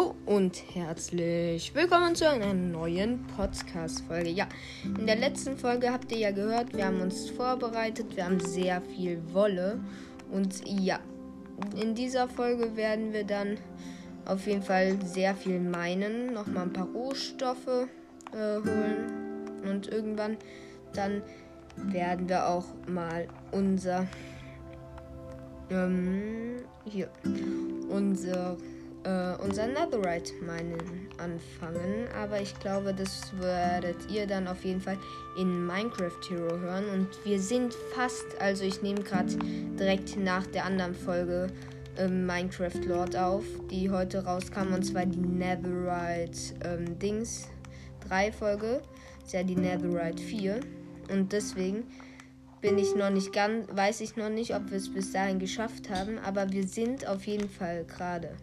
Hallo und herzlich willkommen zu einer neuen Podcast-Folge. Ja, in der letzten Folge habt ihr ja gehört, wir haben uns vorbereitet, wir haben sehr viel Wolle. Und ja, in dieser Folge werden wir dann auf jeden Fall sehr viel meinen, nochmal ein paar Rohstoffe äh, holen. Und irgendwann dann werden wir auch mal unser ähm, hier unser äh, unser Netherite meinen anfangen. Aber ich glaube, das werdet ihr dann auf jeden Fall in Minecraft Hero hören. Und wir sind fast, also ich nehme gerade direkt nach der anderen Folge äh, Minecraft Lord auf, die heute rauskam. Und zwar die Netherite ähm, Dings 3 Folge. Ist ja die Netherite 4. Und deswegen bin ich noch nicht ganz, weiß ich noch nicht, ob wir es bis dahin geschafft haben, aber wir sind auf jeden Fall gerade.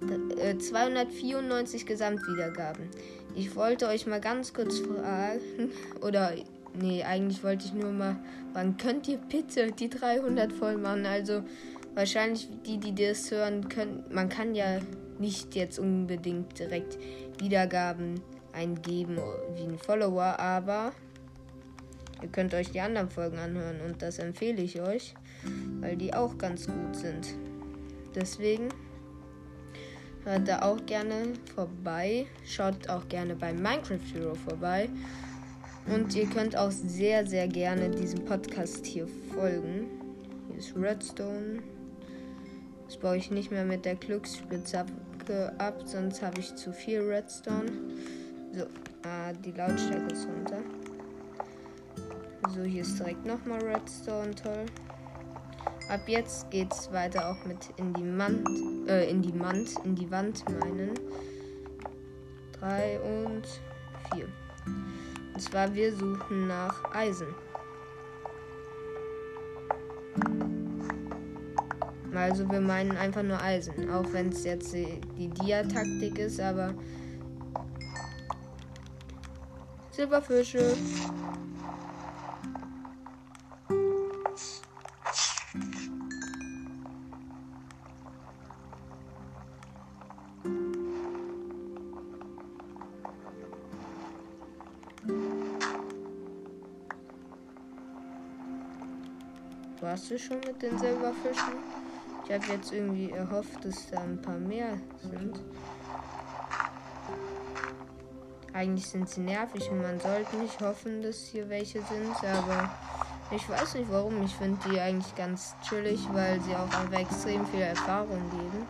294 äh, Gesamtwiedergaben. Ich wollte euch mal ganz kurz fragen, oder nee, eigentlich wollte ich nur mal, wann könnt ihr bitte die 300 voll machen? Also wahrscheinlich die, die das hören können, man kann ja nicht jetzt unbedingt direkt Wiedergaben eingeben wie ein Follower, aber ihr könnt euch die anderen Folgen anhören und das empfehle ich euch, weil die auch ganz gut sind. Deswegen Hört da auch gerne vorbei. Schaut auch gerne bei Minecraft Hero vorbei. Und ihr könnt auch sehr, sehr gerne diesem Podcast hier folgen. Hier ist Redstone. Das baue ich nicht mehr mit der Glücksspitzhacke ab, sonst habe ich zu viel Redstone. So, ah, die Lautstärke ist runter. So, hier ist direkt nochmal Redstone, toll. Ab jetzt geht's weiter auch mit in die Wand, äh, in die Wand, in die Wand meinen. Drei und vier. Und zwar wir suchen nach Eisen. Also wir meinen einfach nur Eisen, auch wenn es jetzt die Dia-Taktik ist, aber Silberfische. Du schon mit den Silberfischen? Ich habe jetzt irgendwie erhofft, dass da ein paar mehr sind. Eigentlich sind sie nervig und man sollte nicht hoffen, dass hier welche sind, aber ich weiß nicht warum. Ich finde die eigentlich ganz chillig, weil sie auch einfach extrem viel Erfahrung geben.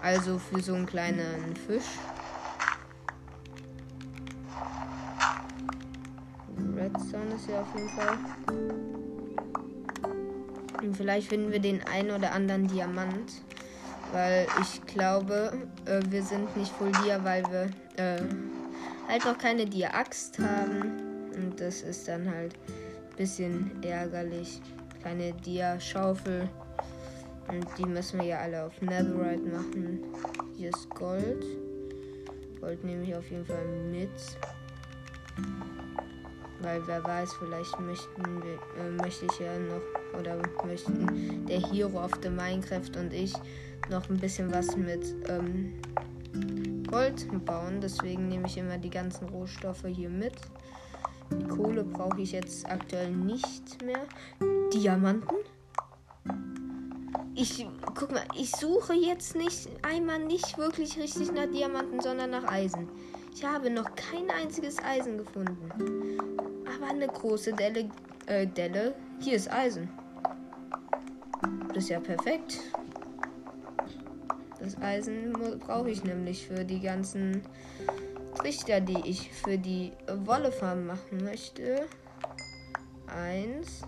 Also für so einen kleinen Fisch. Redstone ist ja auf jeden Fall. Und vielleicht finden wir den einen oder anderen Diamant. Weil ich glaube, äh, wir sind nicht voll Dia, weil wir äh, halt auch keine Dia-Axt haben. Und das ist dann halt ein bisschen ärgerlich. Keine Dia-Schaufel. Und die müssen wir ja alle auf Netherite machen. Hier ist Gold. Gold nehme ich auf jeden Fall mit. Weil wer weiß, vielleicht möchten wir, äh, möchte ich ja noch oder möchten der Hero of the Minecraft und ich noch ein bisschen was mit ähm, Gold bauen. Deswegen nehme ich immer die ganzen Rohstoffe hier mit. Die Kohle brauche ich jetzt aktuell nicht mehr. Diamanten? Ich guck mal, ich suche jetzt nicht einmal nicht wirklich richtig nach Diamanten, sondern nach Eisen. Ich habe noch kein einziges Eisen gefunden. Aber eine große Delle, äh, Delle. Hier ist Eisen. Das ist ja perfekt. Das Eisen brauche ich nämlich für die ganzen Trichter, die ich für die Wollefarm machen möchte. Eins,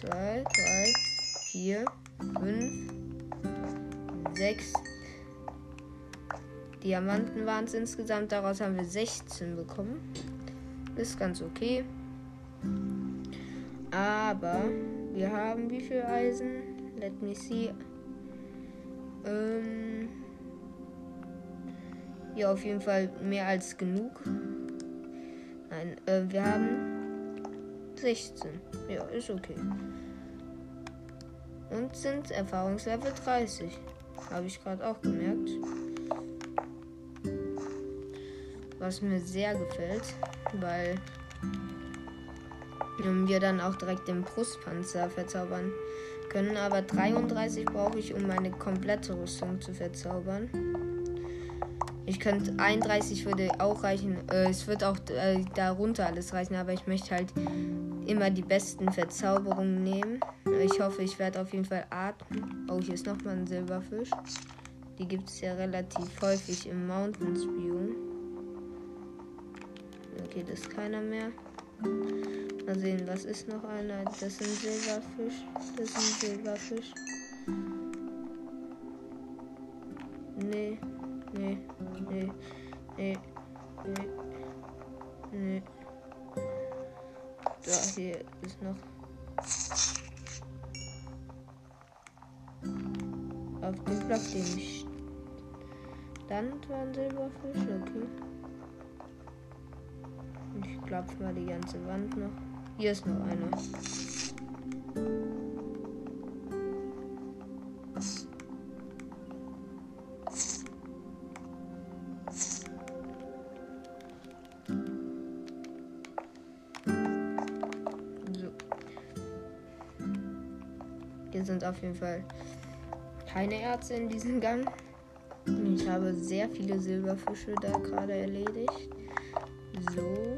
zwei, drei, vier, fünf, sechs. Diamanten waren es insgesamt. Daraus haben wir 16 bekommen. Ist ganz okay. Aber wir haben wie viel Eisen? Let me see. Ähm, ja, auf jeden Fall mehr als genug. Nein, äh, wir haben 16. Ja, ist okay. Und sind Erfahrungslevel 30. Habe ich gerade auch gemerkt. was mir sehr gefällt, weil wir dann auch direkt den Brustpanzer verzaubern können. Aber 33 brauche ich, um meine komplette Rüstung zu verzaubern. Ich könnte 31 würde auch reichen. Äh, es wird auch äh, darunter alles reichen, aber ich möchte halt immer die besten Verzauberungen nehmen. Ich hoffe, ich werde auf jeden Fall atmen. Oh, hier ist nochmal ein Silberfisch. Die gibt es ja relativ häufig im Mountains Biom. Okay, das ist keiner mehr. Mal sehen, was ist noch einer? Das ist ein Silberfisch. Das ist ein Silberfisch. Nee, nee, nee, nee, nee, nee. Da, hier ist noch. Auf dem Block, den ich stand, war ein Silberfisch, okay. Ich klopfe mal die ganze Wand noch. Hier ist noch einer. Hier sind auf jeden Fall keine Ärzte in diesem Gang. Ich habe sehr viele Silberfische da gerade erledigt. So,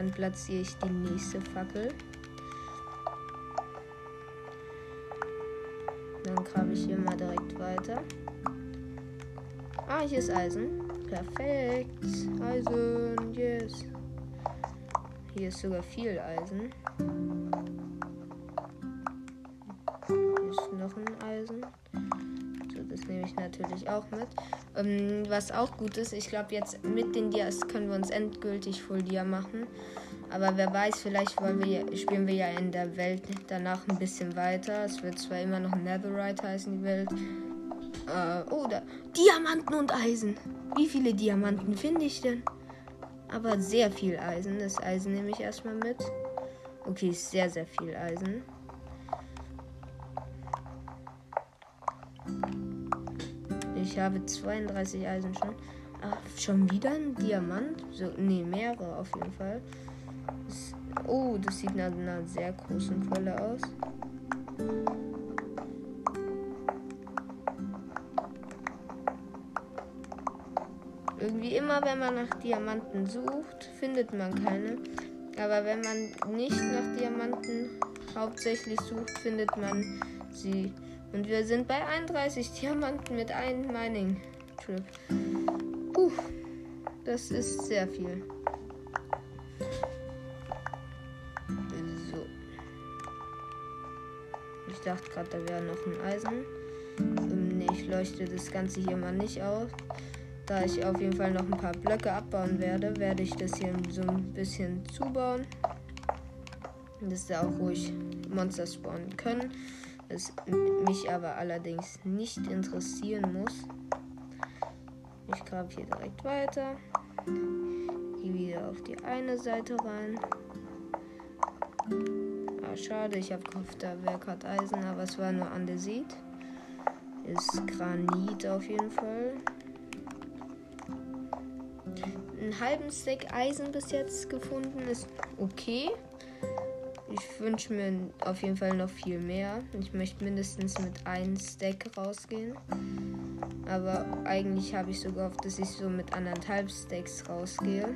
dann platziere ich die nächste Fackel. Dann grabe ich hier mal direkt weiter. Ah, hier ist Eisen. Perfekt. Eisen, yes. Hier ist sogar viel Eisen. Hier ist noch ein Eisen. So, das nehme ich natürlich auch mit. Ähm, was auch gut ist, ich glaube, jetzt mit den Dias können wir uns endgültig Full Dia machen. Aber wer weiß, vielleicht weil wir, spielen wir ja in der Welt danach ein bisschen weiter. Es wird zwar immer noch Netherite heißen, die Welt. Äh, da. Diamanten und Eisen. Wie viele Diamanten finde ich denn? Aber sehr viel Eisen. Das Eisen nehme ich erstmal mit. Okay, sehr, sehr viel Eisen. Ich habe 32 Eisen schon. Ach, schon wieder ein Diamant? So, nee, mehrere auf jeden Fall. Das, oh, das sieht nach einer sehr großen Quelle aus. Irgendwie immer, wenn man nach Diamanten sucht, findet man keine. Aber wenn man nicht nach Diamanten hauptsächlich sucht, findet man sie. Und wir sind bei 31 Diamanten mit einem Mining Trip. Puh, das ist sehr viel. So. Ich dachte gerade, da wäre noch ein Eisen. Ähm, ne, ich leuchte das Ganze hier mal nicht aus. Da ich auf jeden Fall noch ein paar Blöcke abbauen werde, werde ich das hier so ein bisschen zubauen. Dass da auch ruhig Monster spawnen können es mich aber allerdings nicht interessieren muss. Ich grabe hier direkt weiter. Gehe wieder auf die eine Seite rein. Ah, schade, ich habe gehofft, da wäre gerade Eisen, aber es war nur Andesit. Ist Granit auf jeden Fall. Einen halben Stack Eisen bis jetzt gefunden ist okay. Ich wünsche mir auf jeden Fall noch viel mehr. Ich möchte mindestens mit einem Stack rausgehen. Aber eigentlich habe ich so gehofft, dass ich so mit anderthalb Stacks rausgehe.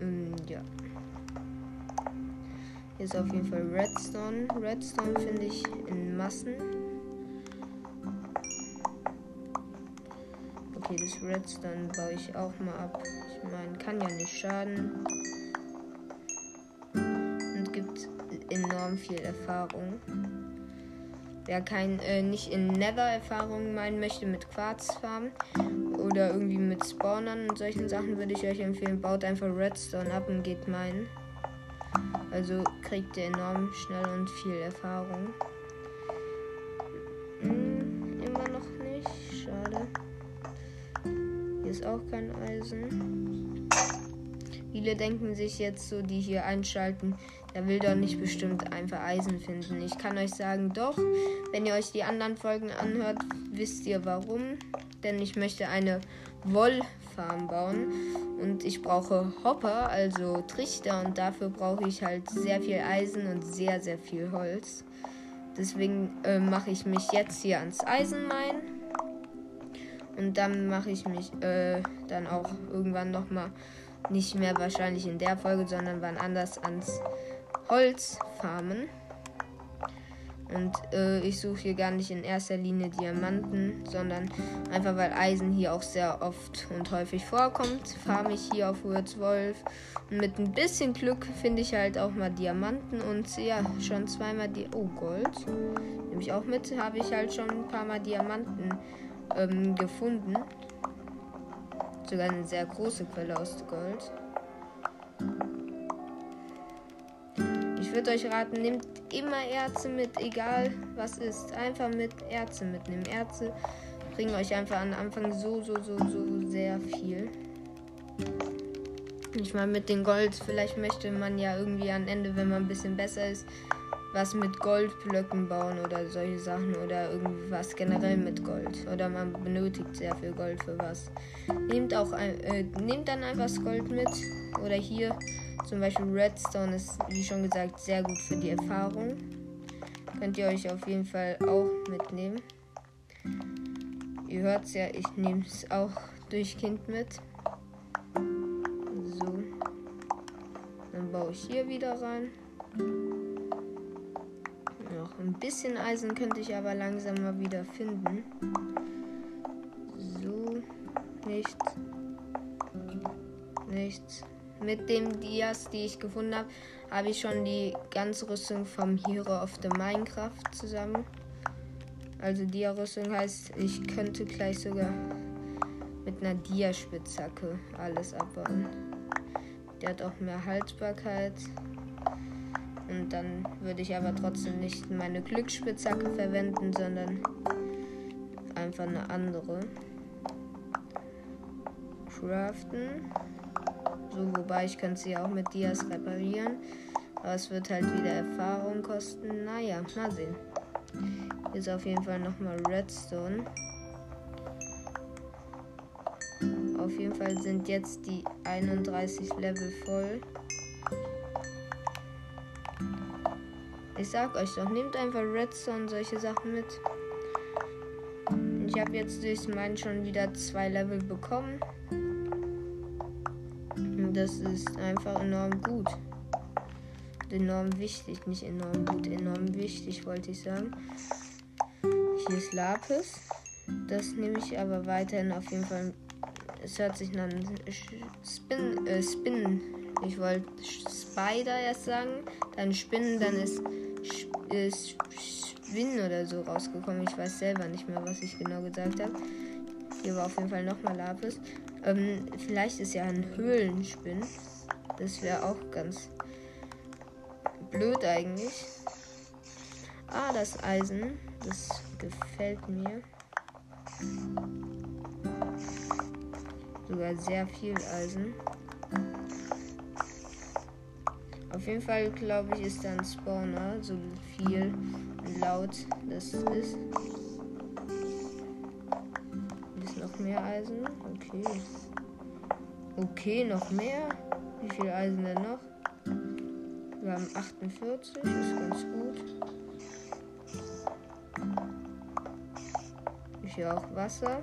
Mm, ja. Hier ist auf jeden Fall Redstone. Redstone finde ich in Massen. Okay, das Redstone baue ich auch mal ab. Ich meine, kann ja nicht schaden enorm viel Erfahrung. Wer kein, äh, nicht in Nether-Erfahrungen meinen möchte mit Quarzfarmen oder irgendwie mit Spawnern und solchen Sachen, würde ich euch empfehlen, baut einfach Redstone ab und geht meinen. Also kriegt ihr enorm schnell und viel Erfahrung. Hm, immer noch nicht. Schade. Hier ist auch kein Eisen. Viele denken sich jetzt so, die hier einschalten, er will doch nicht bestimmt einfach Eisen finden. Ich kann euch sagen, doch. Wenn ihr euch die anderen Folgen anhört, wisst ihr warum. Denn ich möchte eine Wollfarm bauen. Und ich brauche Hopper, also Trichter. Und dafür brauche ich halt sehr viel Eisen und sehr, sehr viel Holz. Deswegen äh, mache ich mich jetzt hier ans Eisenmein. Und dann mache ich mich äh, dann auch irgendwann nochmal, nicht mehr wahrscheinlich in der Folge, sondern wann anders ans Holzfarmen. Und äh, ich suche hier gar nicht in erster Linie Diamanten, sondern einfach weil Eisen hier auch sehr oft und häufig vorkommt, farme ich hier auf Höhe 12. Und mit ein bisschen Glück finde ich halt auch mal Diamanten und ja, schon zweimal die. Oh, Gold. Nehme ich auch mit, habe ich halt schon ein paar Mal Diamanten ähm, gefunden. Sogar eine sehr große Quelle aus Gold. Ich würde euch raten, nehmt immer Erze mit, egal was ist. Einfach mit Erze mitnehmen. Erze bringen euch einfach am Anfang so, so, so, so sehr viel. Ich meine, mit dem Gold, vielleicht möchte man ja irgendwie am Ende, wenn man ein bisschen besser ist, was mit Goldblöcken bauen oder solche Sachen oder irgendwas generell mit Gold. Oder man benötigt sehr viel Gold für was. Nehmt auch äh, nehmt dann einfach das Gold mit. Oder hier zum Beispiel Redstone ist, wie schon gesagt, sehr gut für die Erfahrung. Könnt ihr euch auf jeden Fall auch mitnehmen. Ihr hört es ja, ich nehme es auch durch Kind mit. So. Dann baue ich hier wieder rein. Noch ein bisschen Eisen könnte ich aber langsam mal wieder finden. So. Nichts. Nichts. Mit dem Dias, die ich gefunden habe, habe ich schon die ganze Rüstung vom Hero of the Minecraft zusammen. Also Dia-Rüstung heißt, ich könnte gleich sogar mit einer Dia-Spitzhacke alles abbauen. Der hat auch mehr Haltbarkeit. Und dann würde ich aber trotzdem nicht meine Glücksspitzhacke verwenden, sondern einfach eine andere. Craften. So, wobei ich könnte sie auch mit Dias reparieren. Aber es wird halt wieder Erfahrung kosten. Naja, mal sehen. Hier ist auf jeden Fall nochmal Redstone. Auf jeden Fall sind jetzt die 31 Level voll. Ich sag euch doch, nehmt einfach Redstone, solche Sachen mit. Ich habe jetzt durch meinen schon wieder zwei Level bekommen. Das ist einfach enorm gut. Enorm wichtig, nicht enorm gut, enorm wichtig wollte ich sagen. Hier ist Lapis. Das nehme ich aber weiterhin auf jeden Fall. Es hört sich nach Spin, äh, Spinnen. Ich wollte Spider erst sagen, dann Spinnen, dann ist, ist Spin oder so rausgekommen. Ich weiß selber nicht mehr, was ich genau gesagt habe. Hier war auf jeden Fall nochmal Lapis. Ähm, vielleicht ist ja ein Höhlenspinn. Das wäre auch ganz blöd eigentlich. Ah, das Eisen. Das gefällt mir. Sogar sehr viel Eisen. Auf jeden Fall, glaube ich, ist da ein Spawner, so viel laut das ist. Ist Eisen? Okay. Okay, noch mehr. Wie viel Eisen denn noch? Wir haben 48, ist ganz gut. Hier auch Wasser.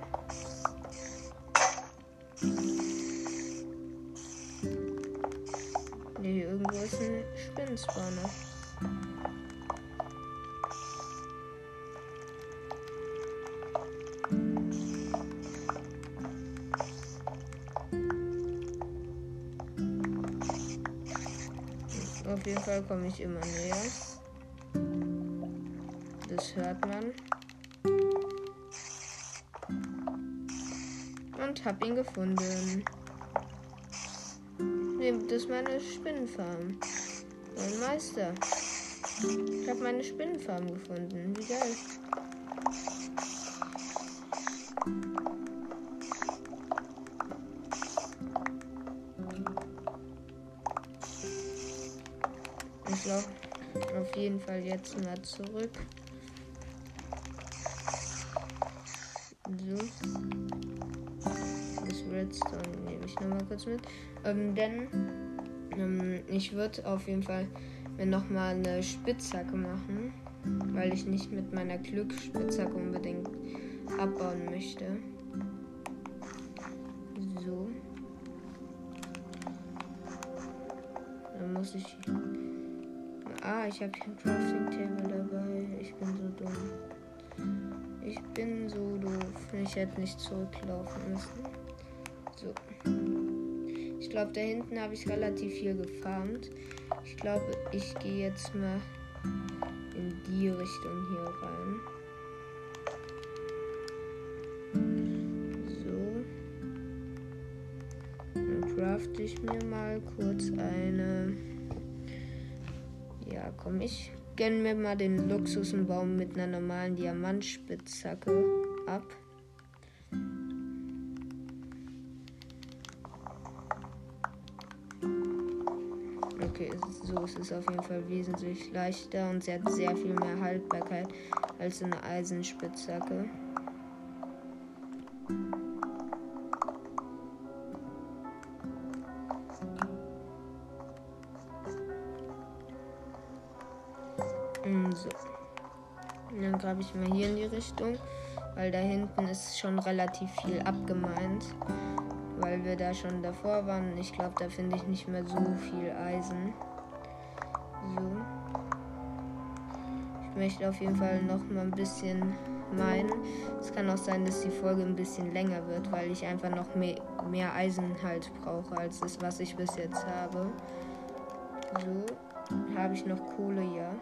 hier irgendwo ist ein Spinnenspawner. Immer näher. Das hört man. Und hab ihn gefunden. Das meine Spinnenfarm. Mein Meister. Ich habe meine Spinnenfarm gefunden. Wie geil. Laufe auf jeden Fall jetzt mal zurück. So. Das Redstone nehme ich nochmal kurz mit. Ähm, denn ähm, ich würde auf jeden Fall mir nochmal eine Spitzhacke machen, weil ich nicht mit meiner Glücksspitzhacke unbedingt abbauen möchte. So. Dann muss ich. Ich habe hier ein Crafting Table dabei. Ich bin so dumm. Ich bin so doof. Ich hätte nicht zurücklaufen müssen. So. Ich glaube, da hinten habe ich relativ viel gefarmt. Ich glaube, ich gehe jetzt mal in die Richtung hier rein. So. Dann crafte ich mir mal kurz eine. Ja, komm, ich gönne mir mal den Luxusenbaum mit einer normalen Diamantspitzhacke ab. Okay, so ist es auf jeden Fall wesentlich leichter und sie hat sehr viel mehr Haltbarkeit als eine Eisenspitzhacke. Richtung, weil da hinten ist schon relativ viel abgemeint weil wir da schon davor waren. Ich glaube, da finde ich nicht mehr so viel Eisen. So. Ich möchte auf jeden Fall noch mal ein bisschen meinen. Es kann auch sein, dass die Folge ein bisschen länger wird, weil ich einfach noch mehr, mehr Eisen halt brauche als das, was ich bis jetzt habe. So. Habe ich noch Kohle, ja.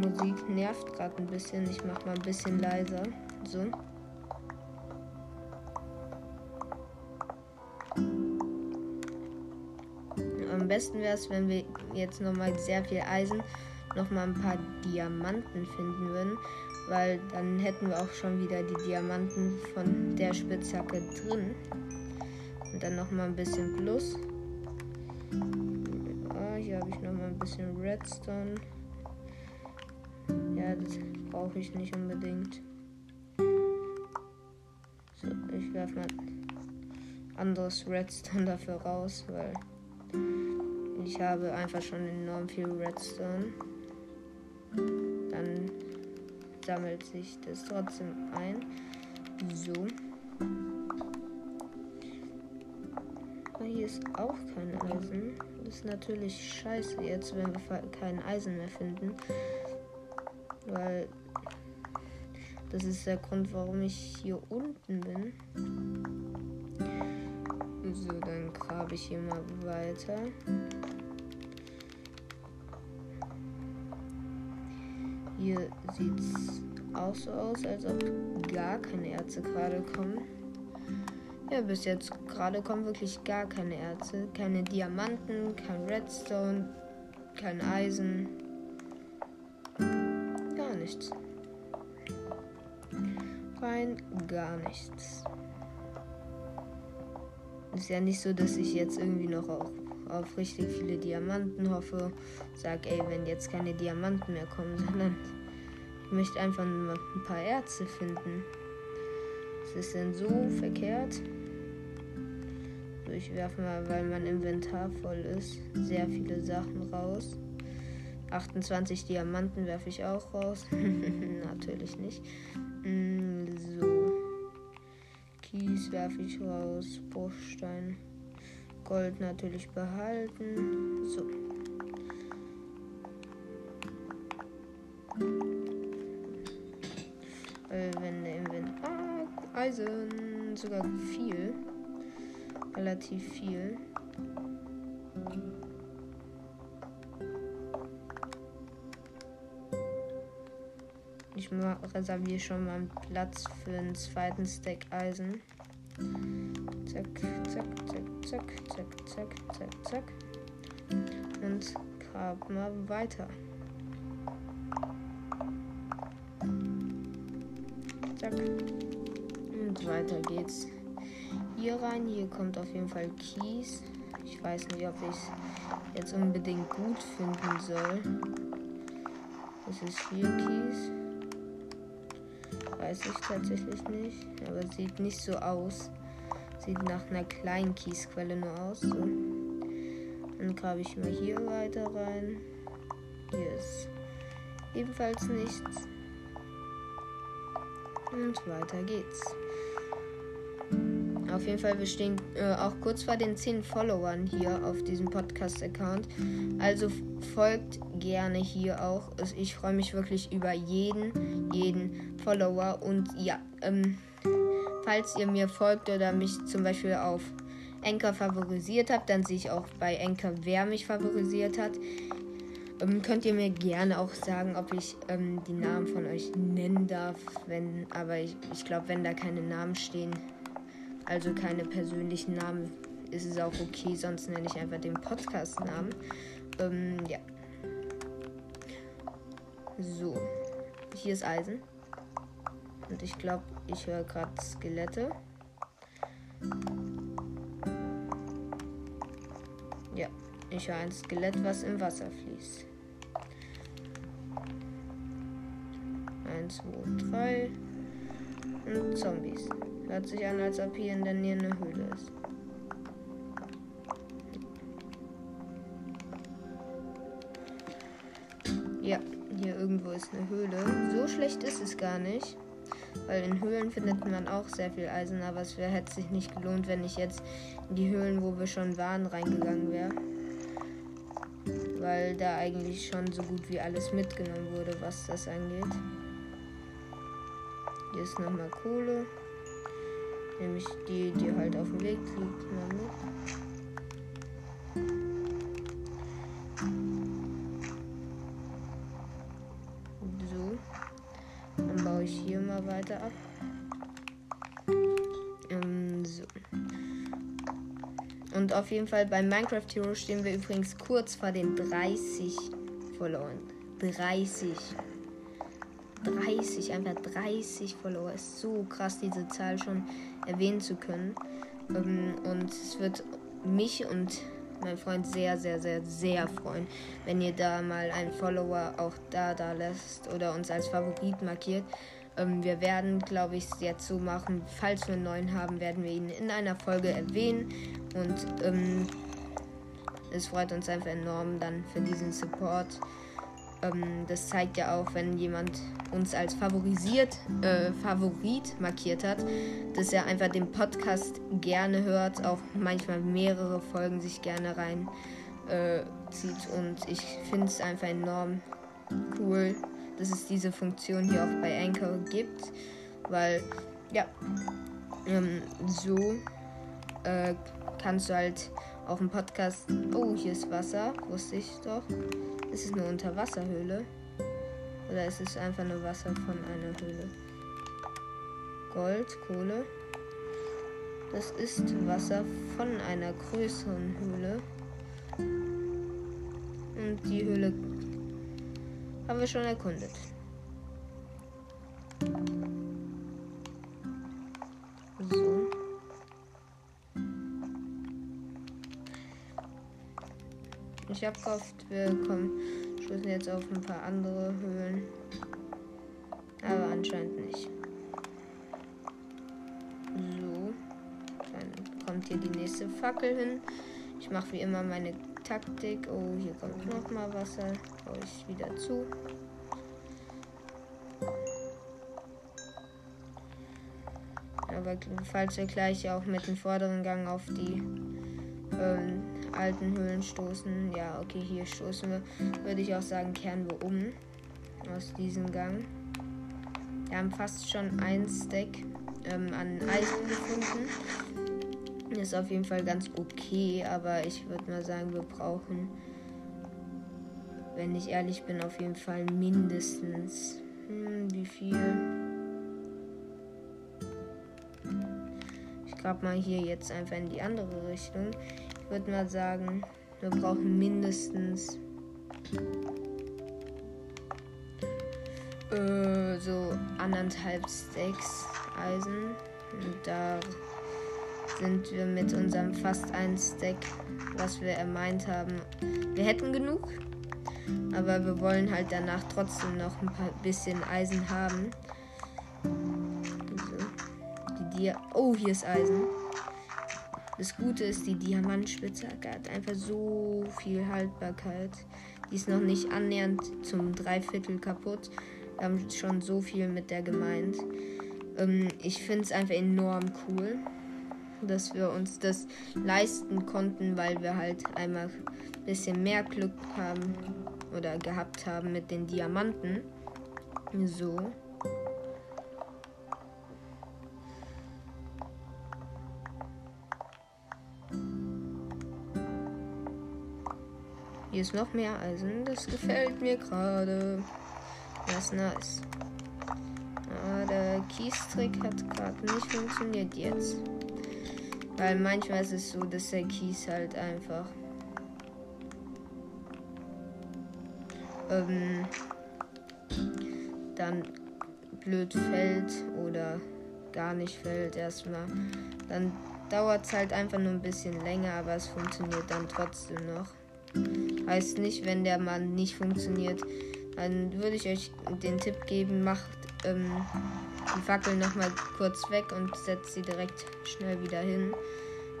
Musik nervt gerade ein bisschen. Ich mache mal ein bisschen leiser. So. am besten wäre es, wenn wir jetzt nochmal sehr viel Eisen, nochmal ein paar Diamanten finden würden, weil dann hätten wir auch schon wieder die Diamanten von der Spitzhacke drin. Und dann nochmal ein bisschen Plus. Ah, hier habe ich nochmal ein bisschen Redstone. Ja, das brauche ich nicht unbedingt. So, ich werfe mal anderes Redstone dafür raus, weil ich habe einfach schon enorm viel Redstone. Dann sammelt sich das trotzdem ein. So. Aber hier ist auch kein Eisen. Das ist natürlich scheiße jetzt, wenn wir kein Eisen mehr finden. Weil das ist der Grund, warum ich hier unten bin. So, dann grabe ich hier mal weiter. Hier sieht es auch so aus, als ob gar keine Erze gerade kommen. Ja, bis jetzt gerade kommen wirklich gar keine Erze. Keine Diamanten, kein Redstone, kein Eisen. Rein gar nichts. Ist ja nicht so, dass ich jetzt irgendwie noch auf, auf richtig viele Diamanten hoffe. Sag, ey, wenn jetzt keine Diamanten mehr kommen, sondern ich möchte einfach ein paar Erze finden. Ist das denn so verkehrt? So, ich werfe mal, weil mein Inventar voll ist, sehr viele Sachen raus. 28 Diamanten werfe ich auch raus. Natürlich nicht. Mm, so. Kies werfe ich raus. Bruchstein. Gold natürlich behalten. So. Wenn der Inventar. Ah, Eisen. Sogar viel. Relativ viel. Reserviere schon mal einen Platz für einen zweiten Stack Eisen. Zack, zack, zack, zack, zack, zack, zack, zack. Und grab mal weiter. Zack. Und weiter geht's. Hier rein. Hier kommt auf jeden Fall Kies. Ich weiß nicht, ob ich es jetzt unbedingt gut finden soll. Das ist hier Kies weiß ich tatsächlich nicht. Aber sieht nicht so aus, Sieht nach einer kleinen Kiesquelle nur aus. So. Dann grabe ich mal hier weiter rein. Hier ist ebenfalls nichts. Und weiter geht's. Auf jeden Fall, wir stehen äh, auch kurz vor den 10 Followern hier auf diesem Podcast-Account. Also folgt gerne hier auch. Ich freue mich wirklich über jeden, jeden Follower. Und ja, ähm, falls ihr mir folgt oder mich zum Beispiel auf Anchor favorisiert habt, dann sehe ich auch bei Anchor, wer mich favorisiert hat. Ähm, könnt ihr mir gerne auch sagen, ob ich ähm, die Namen von euch nennen darf. Wenn, aber ich, ich glaube, wenn da keine Namen stehen, also keine persönlichen Namen, ist es auch okay, sonst nenne ich einfach den Podcast-Namen. Ähm, ja. So. Hier ist Eisen. Und ich glaube, ich höre gerade Skelette. Ja, ich höre ein Skelett, was im Wasser fließt. Eins, zwei, drei. Und Zombies. Hört sich an, als ob hier in der Nähe eine Höhle ist. Ja, hier irgendwo ist eine Höhle. So schlecht ist es gar nicht. Weil in Höhlen findet man auch sehr viel Eisen, aber es wär, hätte sich nicht gelohnt, wenn ich jetzt in die Höhlen, wo wir schon waren, reingegangen wäre. Weil da eigentlich schon so gut wie alles mitgenommen wurde, was das angeht. Hier ist nochmal Kohle. Nämlich die, die halt auf dem Weg liegt. So. Dann baue ich hier mal weiter ab. Ähm, so. Und auf jeden Fall bei Minecraft Hero stehen wir übrigens kurz vor den 30 Followern. 30. 30, einfach 30 Follower. Ist so krass, diese Zahl schon erwähnen zu können. Ähm, und es wird mich und mein Freund sehr, sehr, sehr, sehr freuen, wenn ihr da mal einen Follower auch da da lässt oder uns als Favorit markiert. Ähm, wir werden, glaube ich, jetzt so machen, falls wir einen neuen haben, werden wir ihn in einer Folge erwähnen. Und ähm, es freut uns einfach enorm dann für diesen Support ähm, das zeigt ja auch, wenn jemand uns als favorisiert, äh, Favorit markiert hat, dass er einfach den Podcast gerne hört, auch manchmal mehrere Folgen sich gerne rein äh. Und ich finde es einfach enorm cool, dass es diese Funktion hier auch bei Anchor gibt, weil ja, ähm, so äh, kannst du halt auf dem Podcast. Oh, hier ist Wasser, wusste ich doch. Ist es eine Unterwasserhöhle? Oder ist es einfach nur Wasser von einer Höhle? Gold, Kohle. Das ist Wasser von einer größeren Höhle. Und die Höhle haben wir schon erkundet. Ich habe gehofft, wir kommen, stoßen jetzt auf ein paar andere Höhlen. Aber anscheinend nicht. So. Dann kommt hier die nächste Fackel hin. Ich mache wie immer meine Taktik. Oh, hier kommt noch mal Wasser. Baue ich wieder zu. Aber falls wir gleich auch mit dem vorderen Gang auf die ähm, alten Höhlen stoßen. Ja, okay, hier stoßen wir. Würde ich auch sagen, kehren wir um aus diesem Gang. Wir haben fast schon ein Stack ähm, an Eisen gefunden. Ist auf jeden Fall ganz okay, aber ich würde mal sagen, wir brauchen, wenn ich ehrlich bin, auf jeden Fall mindestens. Hm, wie viel? Grab mal hier jetzt einfach in die andere Richtung würde mal sagen, wir brauchen mindestens äh, so anderthalb Stacks Eisen. Und da sind wir mit unserem fast ein Stack, was wir ermeint haben. Wir hätten genug, aber wir wollen halt danach trotzdem noch ein paar bisschen Eisen haben. Dia oh, hier ist Eisen. Das Gute ist, die Diamantspitzhacke hat einfach so viel Haltbarkeit. Die ist noch nicht annähernd zum Dreiviertel kaputt. Wir haben schon so viel mit der gemeint. Ähm, ich finde es einfach enorm cool, dass wir uns das leisten konnten, weil wir halt einmal ein bisschen mehr Glück haben oder gehabt haben mit den Diamanten. So. Hier ist noch mehr Eisen. Das gefällt mir gerade. Das ist nice. Aber der Kies-Trick hat gerade nicht funktioniert jetzt. Weil manchmal ist es so, dass der Kies halt einfach ähm, dann blöd fällt oder gar nicht fällt erstmal. Dann dauert es halt einfach nur ein bisschen länger, aber es funktioniert dann trotzdem noch. Heißt nicht, wenn der Mann nicht funktioniert, dann würde ich euch den Tipp geben, macht ähm, die Fackel nochmal kurz weg und setzt sie direkt schnell wieder hin.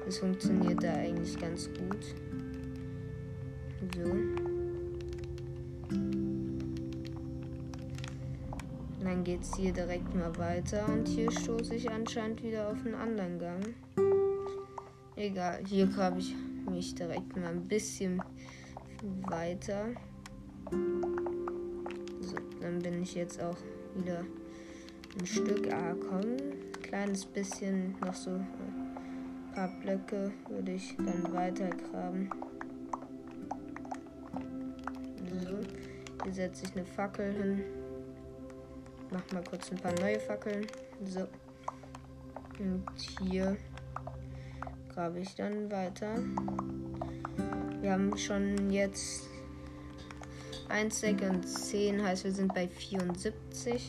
Das funktioniert da eigentlich ganz gut. So. Dann geht es hier direkt mal weiter und hier stoße ich anscheinend wieder auf einen anderen Gang. Egal, hier habe ich mich direkt mal ein bisschen weiter. So, dann bin ich jetzt auch wieder ein Stück. Ah, komm. Kleines bisschen, noch so ein paar Blöcke würde ich dann weiter graben. So, hier setze ich eine Fackel hin. Mach mal kurz ein paar neue Fackeln. So. Und hier grabe ich dann weiter. Wir haben schon jetzt 1 Stack und 10, heißt wir sind bei 74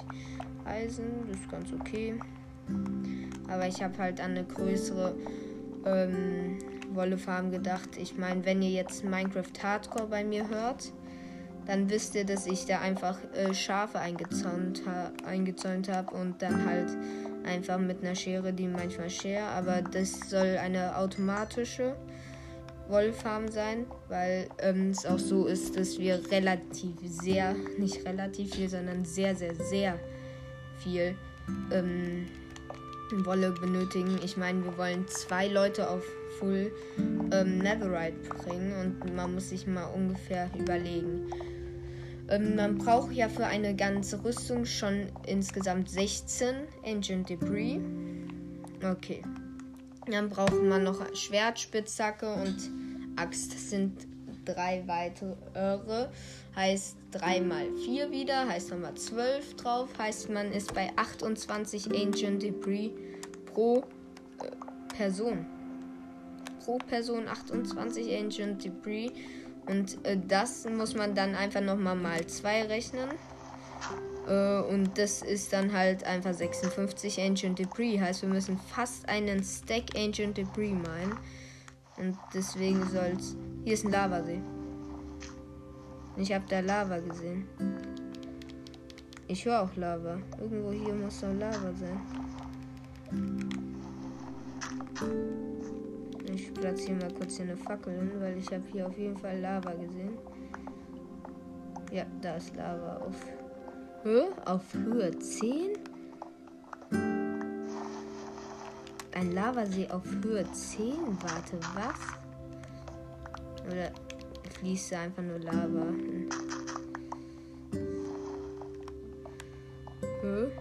Eisen. Das ist ganz okay. Aber ich habe halt an eine größere ähm, Wollefarm gedacht. Ich meine, wenn ihr jetzt Minecraft Hardcore bei mir hört, dann wisst ihr, dass ich da einfach äh, Schafe eingezäunt, ha eingezäunt habe und dann halt einfach mit einer Schere, die manchmal schere. Aber das soll eine automatische Wollfarm sein, weil ähm, es auch so ist, dass wir relativ sehr, nicht relativ viel, sondern sehr, sehr, sehr viel ähm, Wolle benötigen. Ich meine, wir wollen zwei Leute auf Full ähm, Netherite bringen und man muss sich mal ungefähr überlegen. Ähm, man braucht ja für eine ganze Rüstung schon insgesamt 16 Ancient Debris. Okay. Dann braucht man noch Schwert, Spitzhacke und Axt. Das sind drei weitere. Heißt 3 mal 4 wieder, heißt nochmal 12 drauf. Heißt man ist bei 28 Ancient Debris pro äh, Person. Pro Person 28 Ancient Debris. Und äh, das muss man dann einfach nochmal mal 2 rechnen. Äh, und das ist dann halt einfach 56 Ancient Debris. Heißt, wir müssen fast einen Stack Ancient Debris meinen. Und deswegen soll's. Hier ist ein Lavasee. Ich habe da Lava gesehen. Ich höre auch Lava. Irgendwo hier muss doch Lava sein. Ich platziere mal kurz hier eine Fackel hin, weil ich habe hier auf jeden Fall Lava gesehen. Ja, da ist Lava auf Höhe, auf Höhe 10. Ein Lavasee auf Höhe 10? Warte, was? Oder fließt da einfach nur Lava? Hm.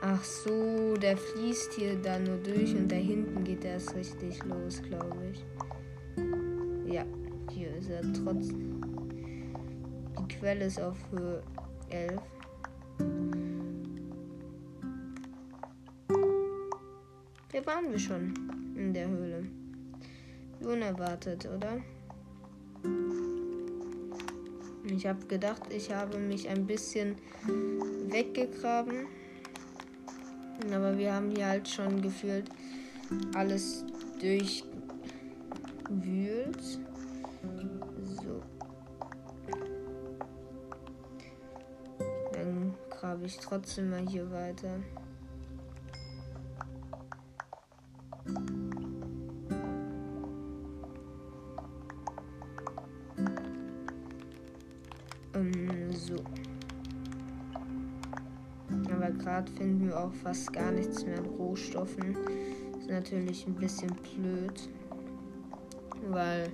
Ach so, der fließt hier da nur durch und da hinten geht er erst richtig los, glaube ich. Ja, hier ist er trotzdem. Die Quelle ist auf Höhe 11. Hier waren wir schon in der Höhle. Unerwartet, oder? Ich habe gedacht, ich habe mich ein bisschen weggegraben. Aber wir haben hier halt schon gefühlt alles durchwühlt. glaube ich, trotzdem mal hier weiter. Ähm, so. Aber gerade finden wir auch fast gar nichts mehr an Rohstoffen. Ist natürlich ein bisschen blöd. Weil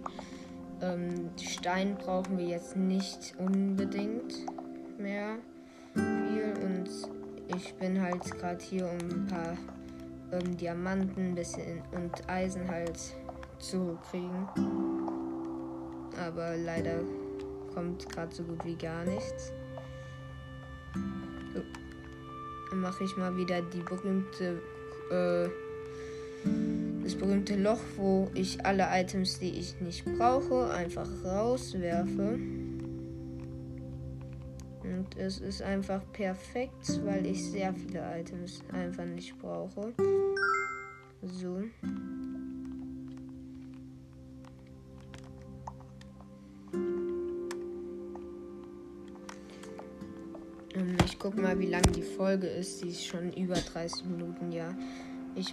ähm, Stein brauchen wir jetzt nicht unbedingt mehr viel. Und ich bin halt gerade hier, um ein paar ähm, Diamanten bisschen und Eisen halt zu kriegen. Aber leider kommt gerade so gut wie gar nichts. So. Dann mache ich mal wieder die berühmte, äh, das berühmte Loch, wo ich alle Items, die ich nicht brauche, einfach rauswerfe. Und es ist einfach perfekt, weil ich sehr viele Items einfach nicht brauche. So. Ähm, ich guck mal, wie lang die Folge ist. Die ist schon über 30 Minuten, ja. Ich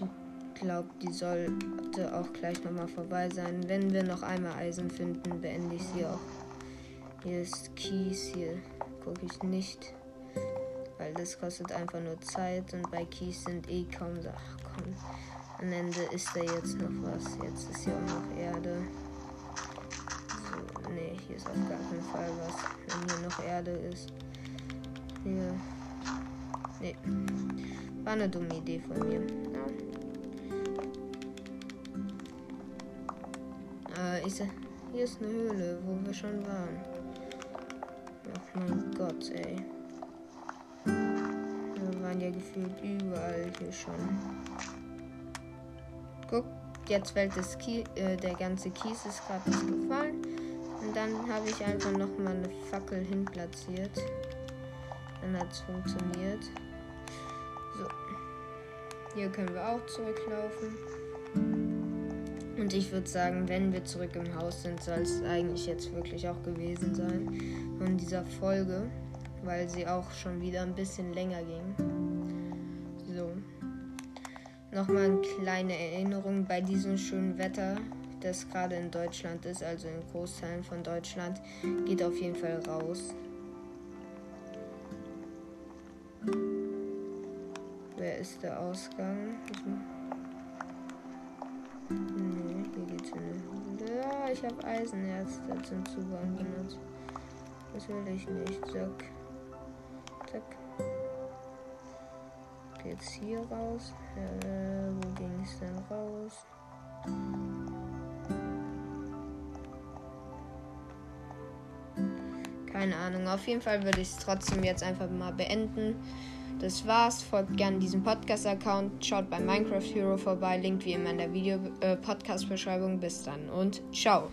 glaube, die sollte auch gleich nochmal vorbei sein. Wenn wir noch einmal Eisen finden, beende ich sie auch. Hier ist Kies, hier gucke ich nicht. Weil das kostet einfach nur Zeit und bei Kies sind eh kaum Ach komm. Am Ende ist da jetzt noch was. Jetzt ist hier auch noch Erde. So, nee, hier ist auf gar keinen Fall was. Wenn hier noch Erde ist. Hier. Nee. War eine dumme Idee von mir. Ja. Äh, ich hier ist eine Höhle, wo wir schon waren. Mein Gott, ey. Wir waren ja gefühlt überall hier schon. Guck, jetzt fällt das Kie äh, der ganze Kies ist gerade nicht gefallen. Und dann habe ich einfach noch mal eine Fackel hinplatziert. Dann hat es funktioniert. So. Hier können wir auch zurücklaufen. Und ich würde sagen, wenn wir zurück im Haus sind, soll es eigentlich jetzt wirklich auch gewesen sein von dieser Folge, weil sie auch schon wieder ein bisschen länger ging. So. Nochmal eine kleine Erinnerung bei diesem schönen Wetter, das gerade in Deutschland ist, also in Großteilen von Deutschland, geht auf jeden Fall raus. Wer ist der Ausgang? Nee, hin. Ja, ich habe Eisenerz zum Zugang benutzt. Das will ich nicht. Zack. Zack. Jetzt hier raus. Äh, wo ging es denn raus? Keine Ahnung. Auf jeden Fall würde ich es trotzdem jetzt einfach mal beenden. Das war's. Folgt gerne diesem Podcast-Account. Schaut bei Minecraft Hero vorbei. Link wie immer in der Video-Podcast-Beschreibung. Bis dann und ciao.